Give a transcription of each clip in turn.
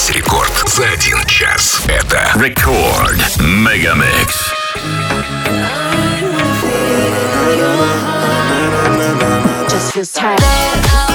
Весь рекорд за один час. Это Рекорд Мегамикс. Just feels tight.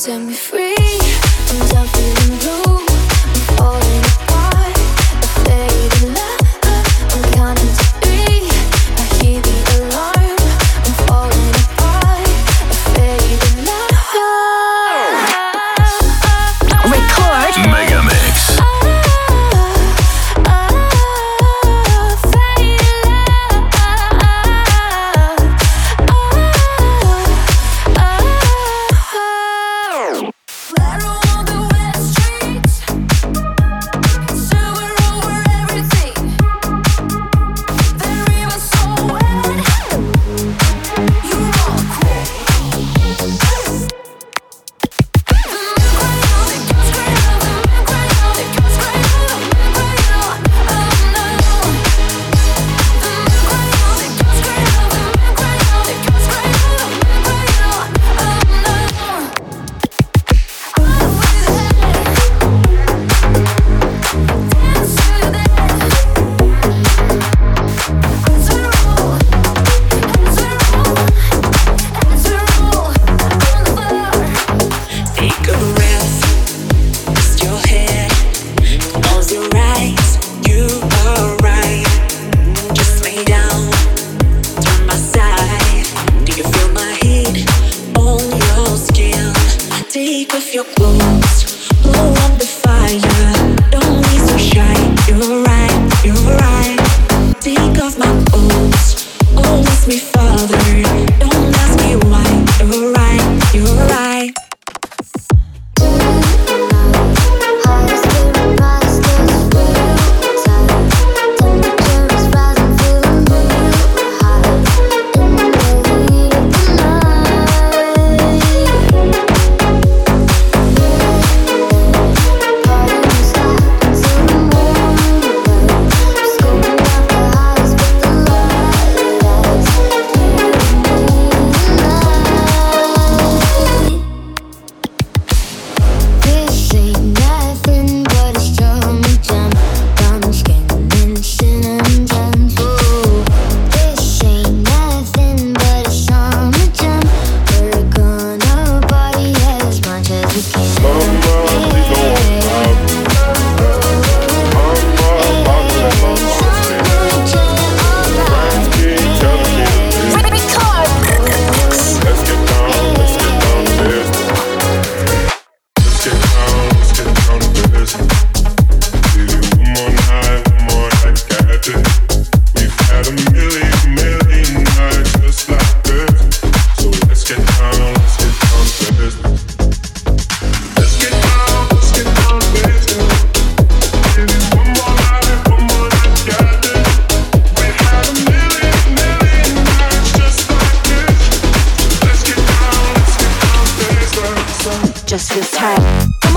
set me free. I'm feeling blue. time.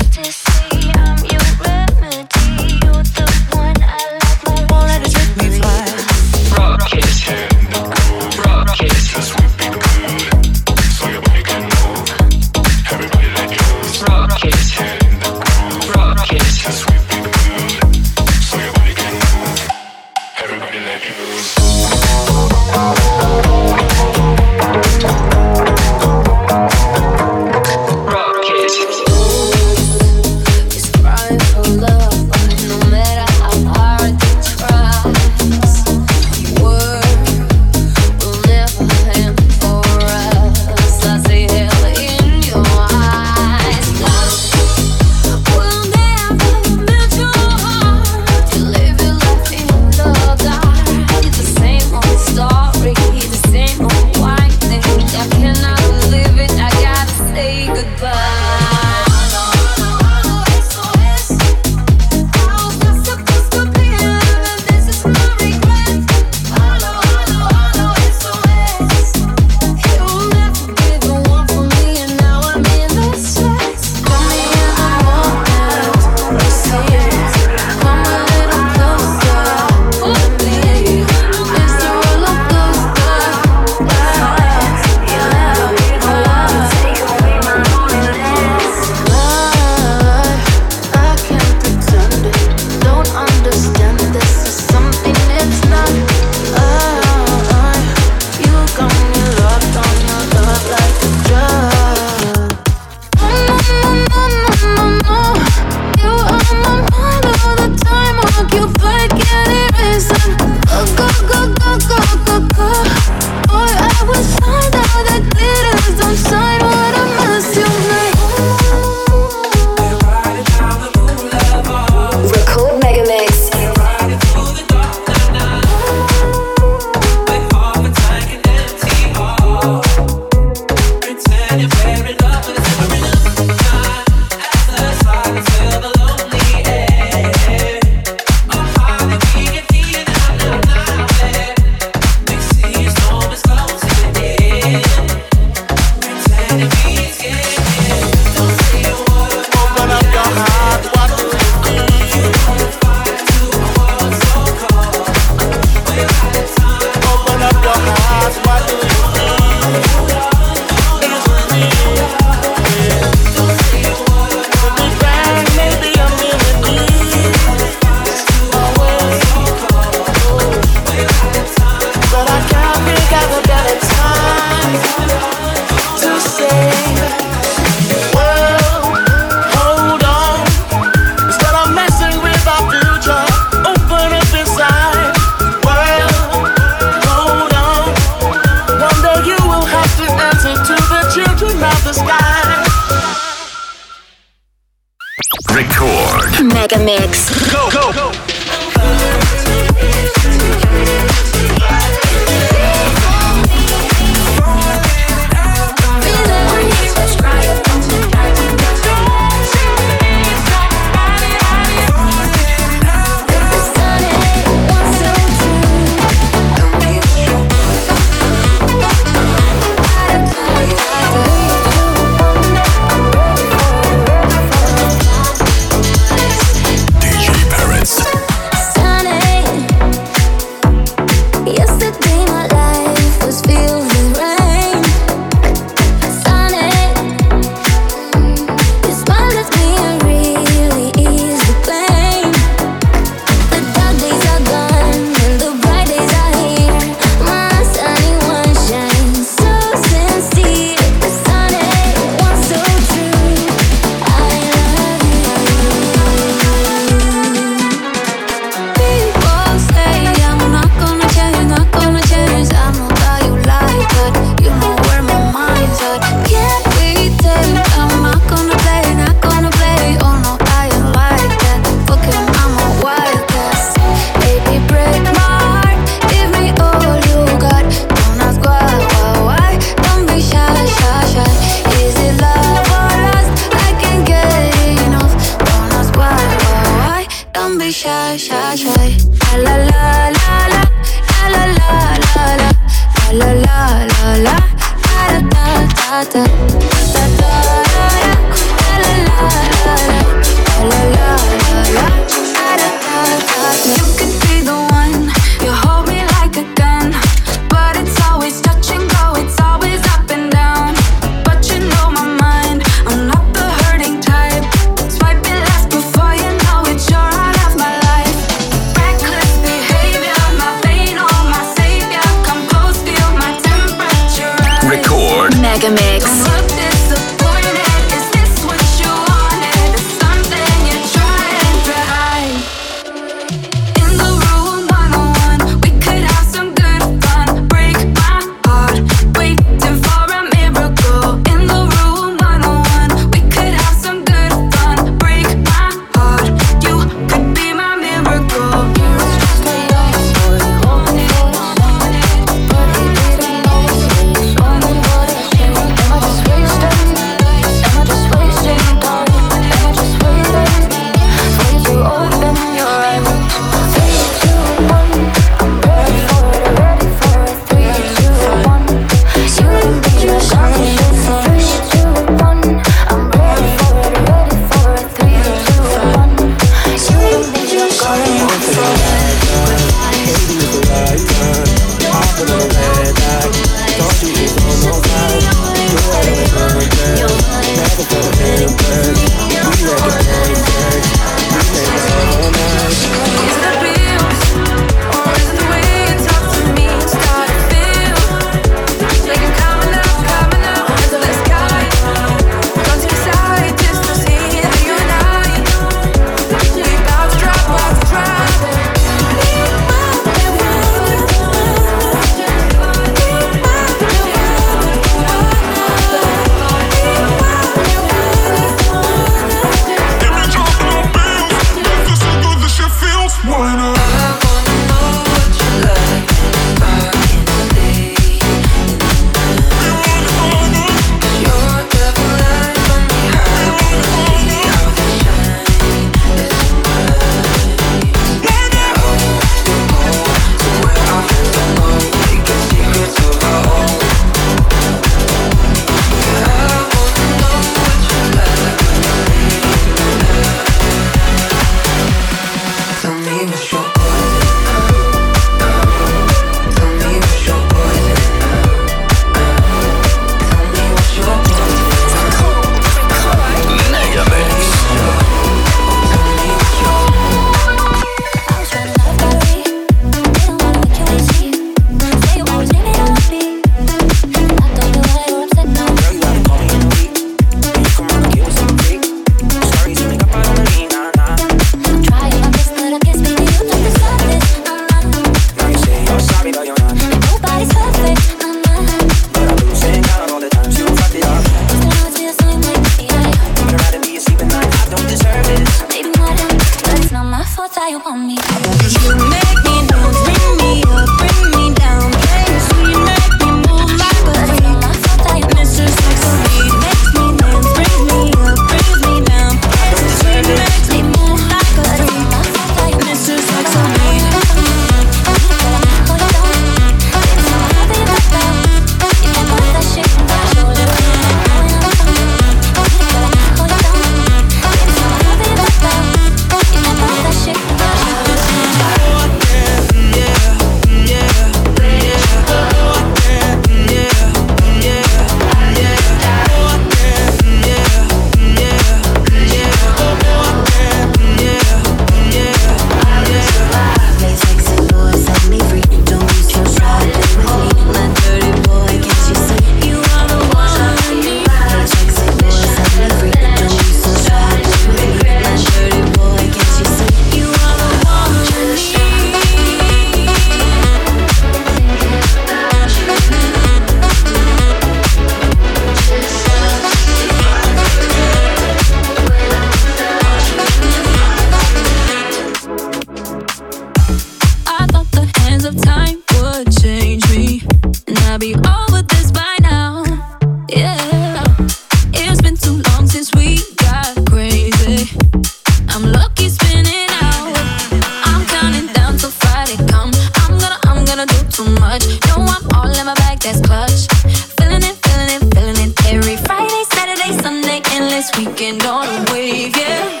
Walking on a wave, yeah.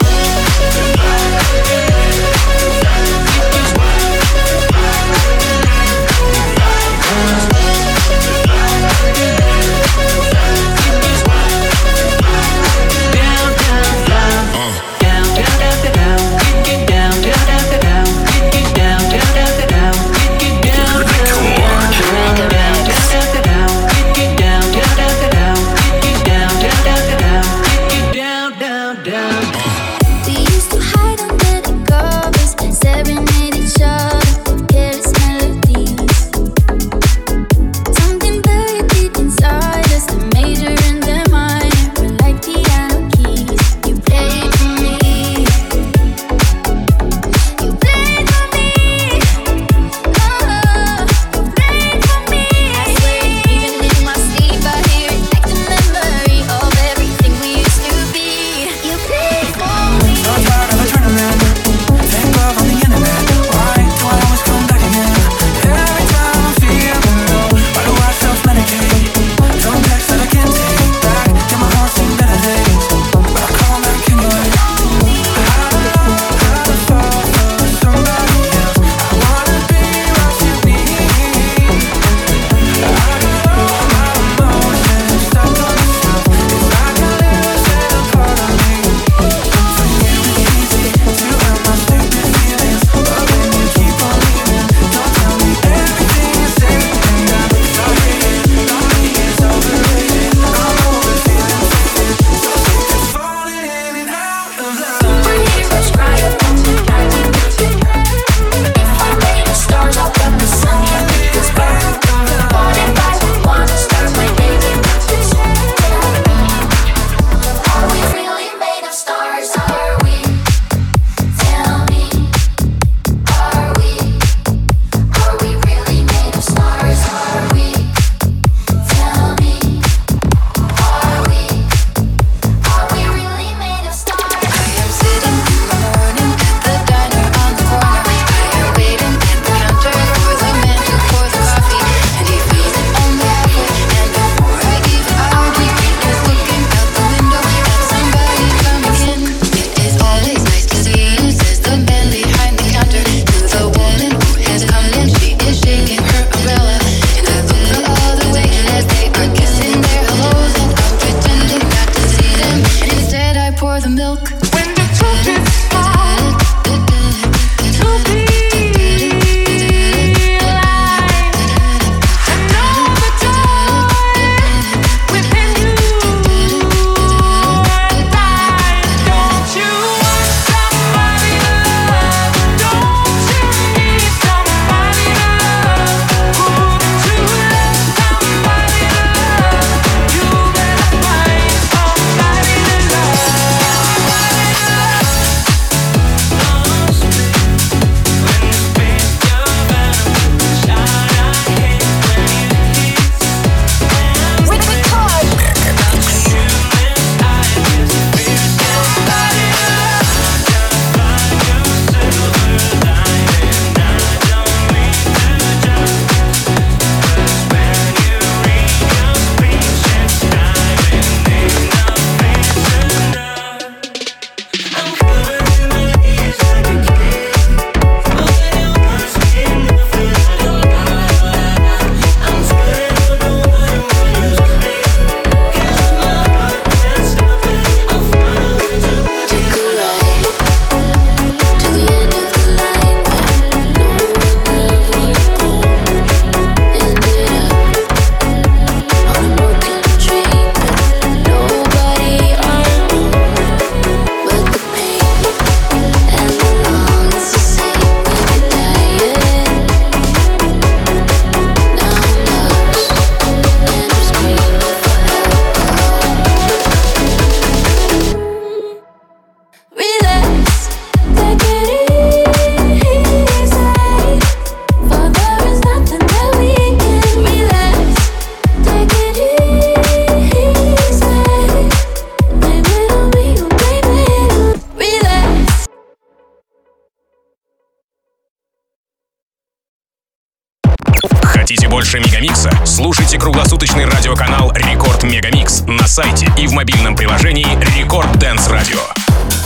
Хотите больше Мегамикса? Слушайте круглосуточный радиоканал Рекорд Мегамикс на сайте и в мобильном приложении Рекорд Дэнс Радио.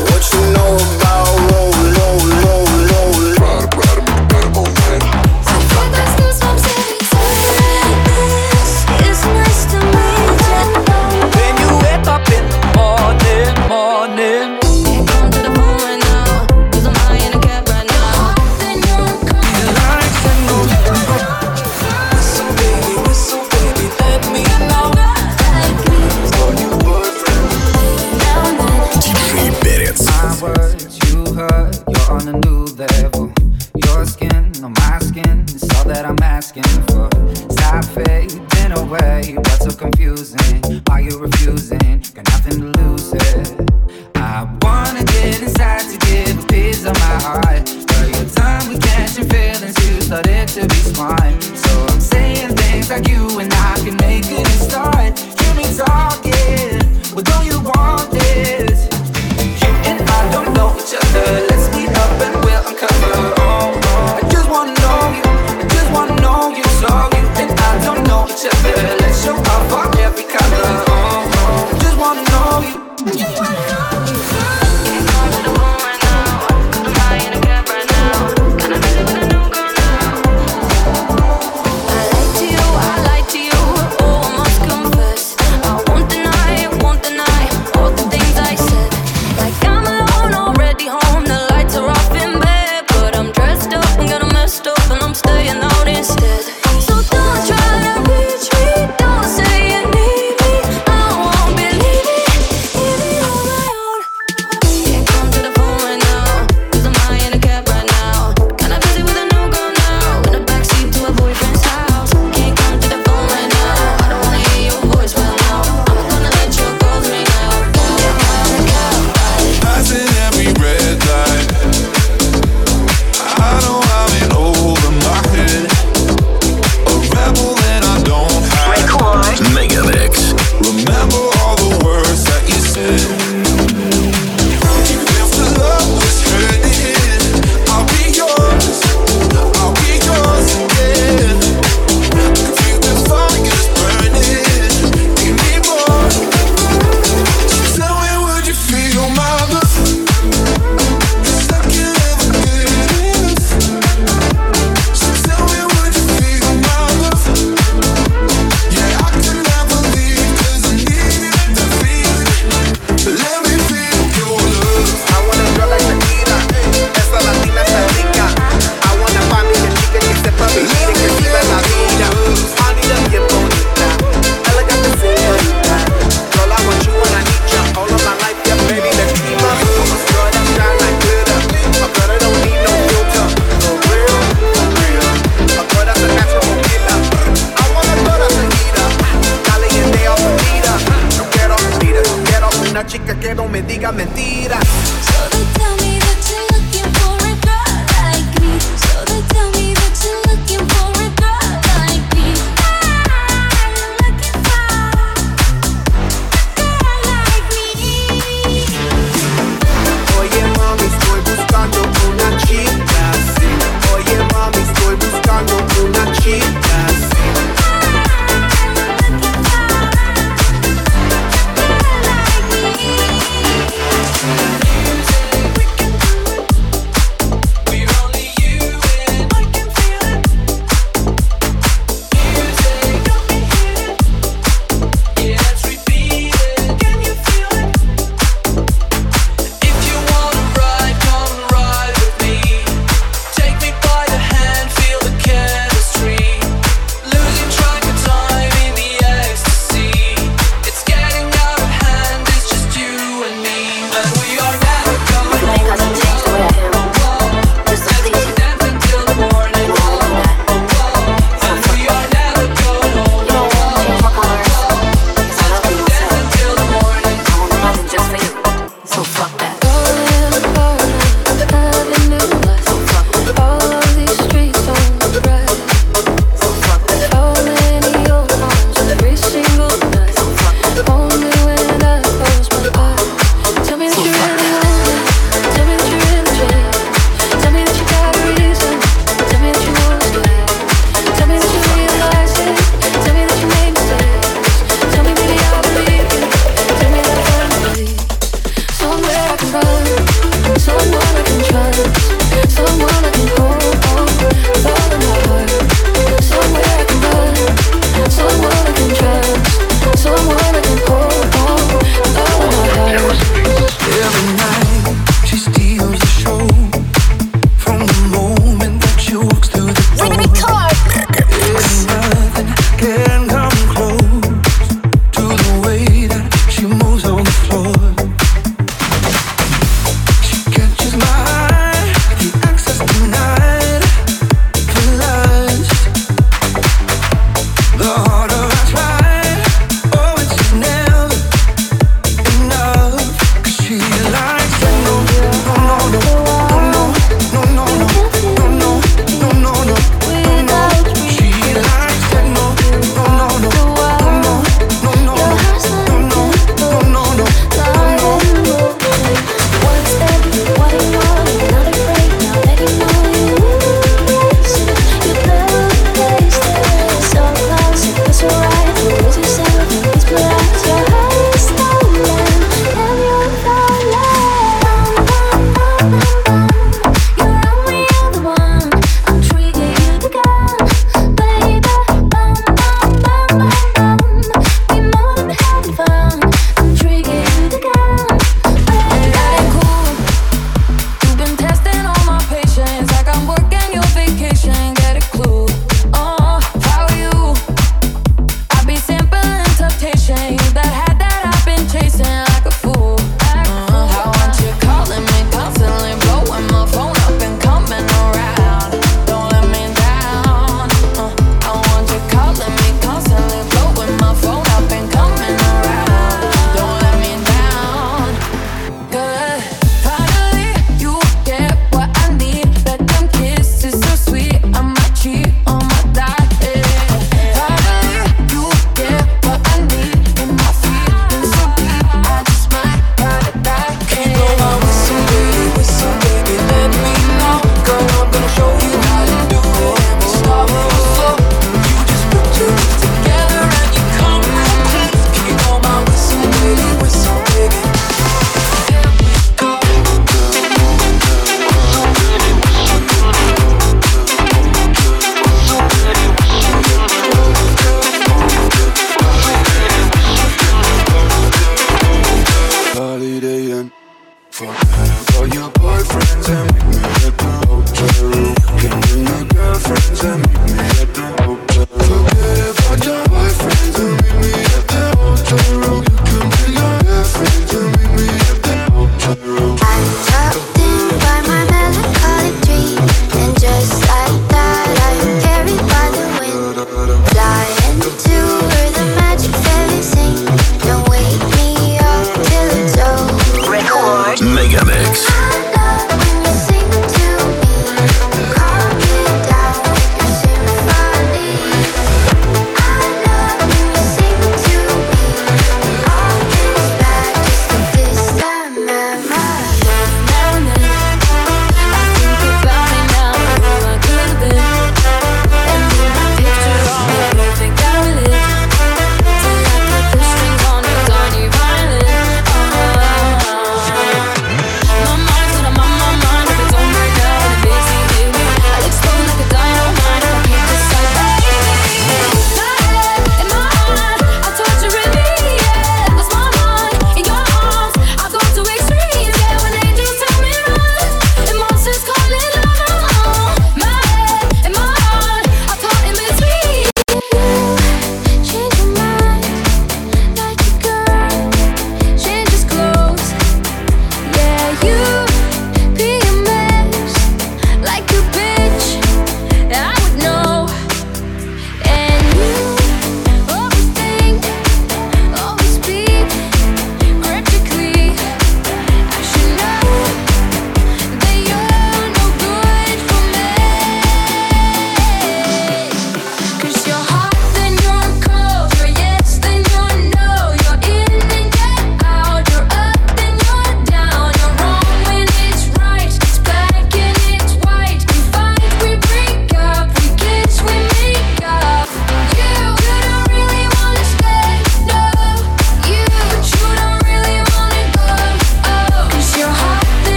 What you know about rolling?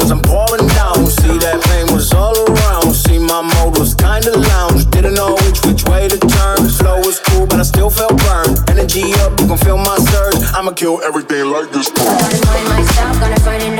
was I'm falling down. See that pain was all around. See my mode was kinda lounge. Didn't know which which way to turn. Flow was cool, but I still felt burned. Energy up, you can feel my surge. I'ma kill everything like this. Gotta find myself, gonna find enough.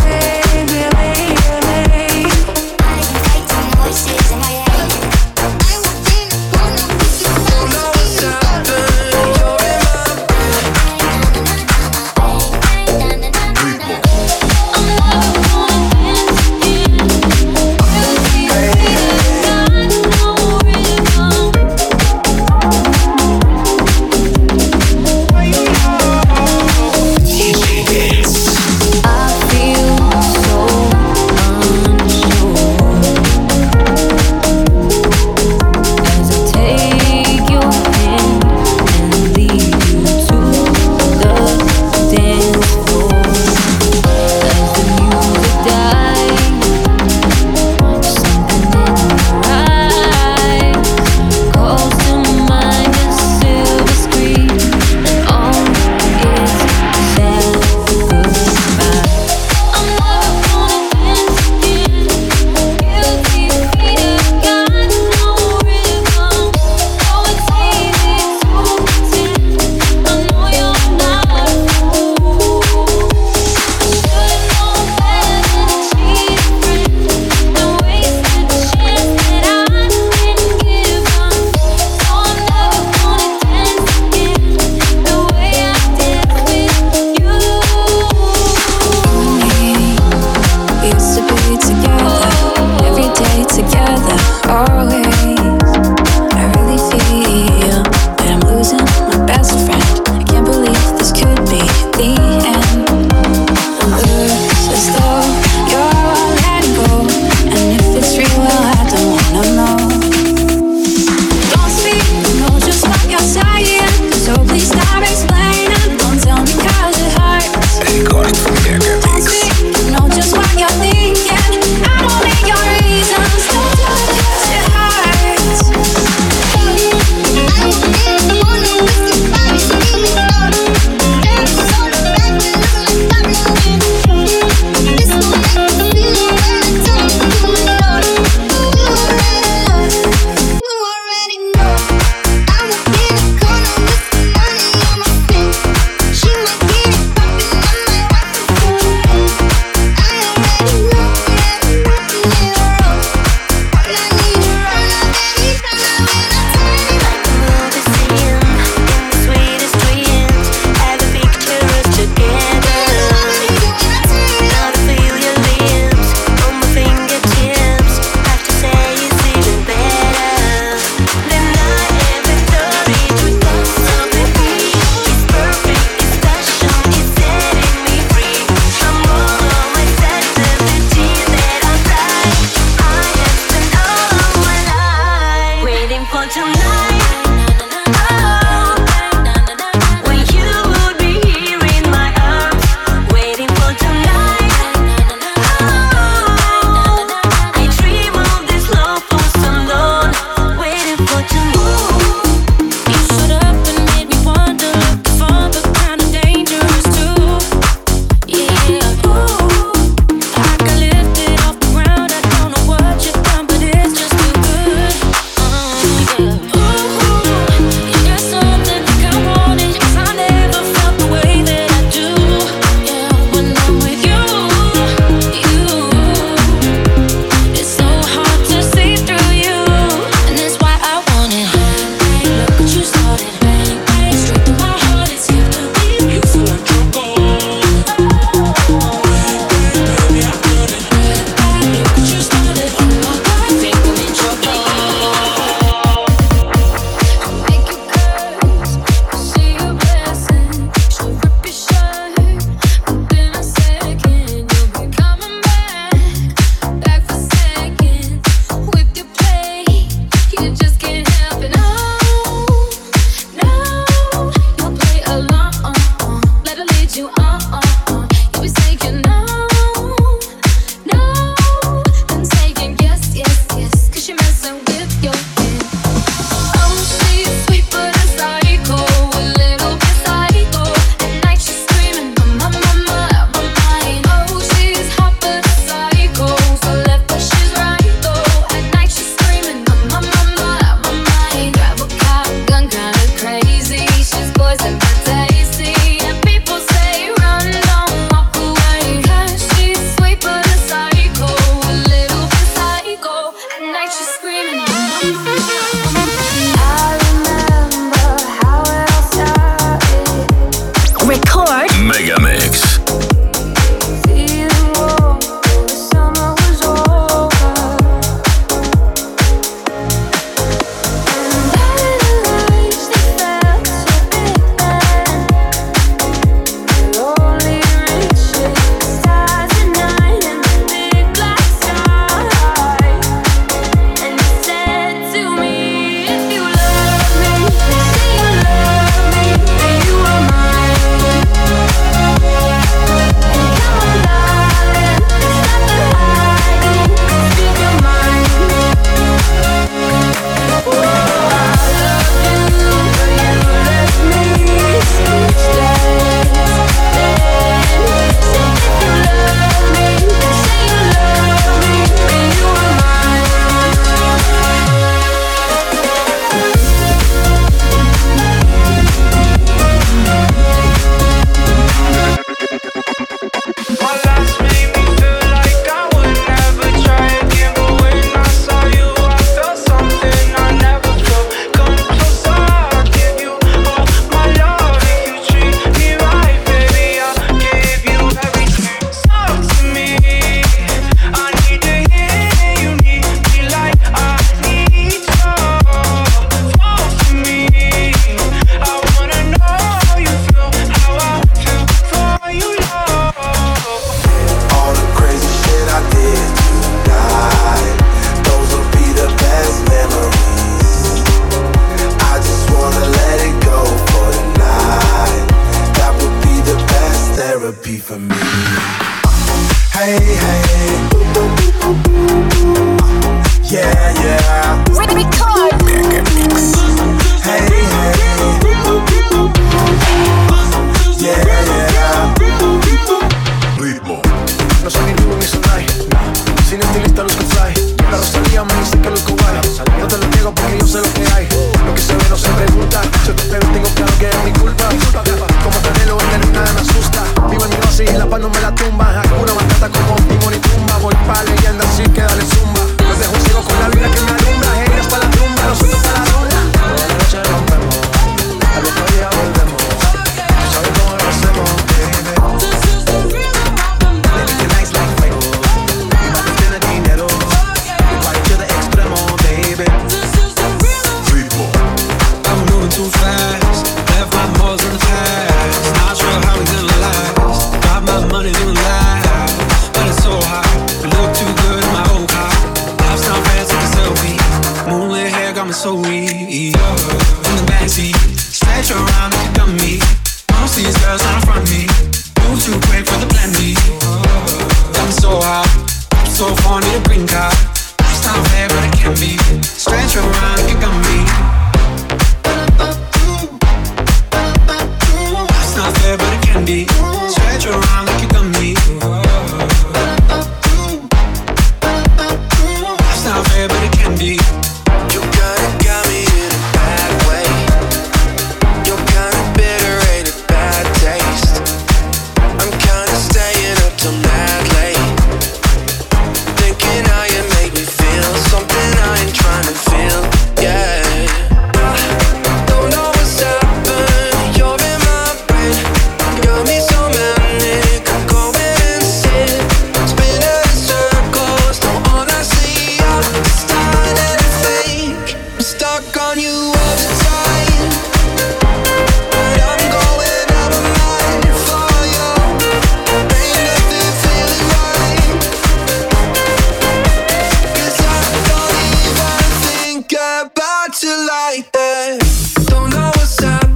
got you like that. Don't know what's up.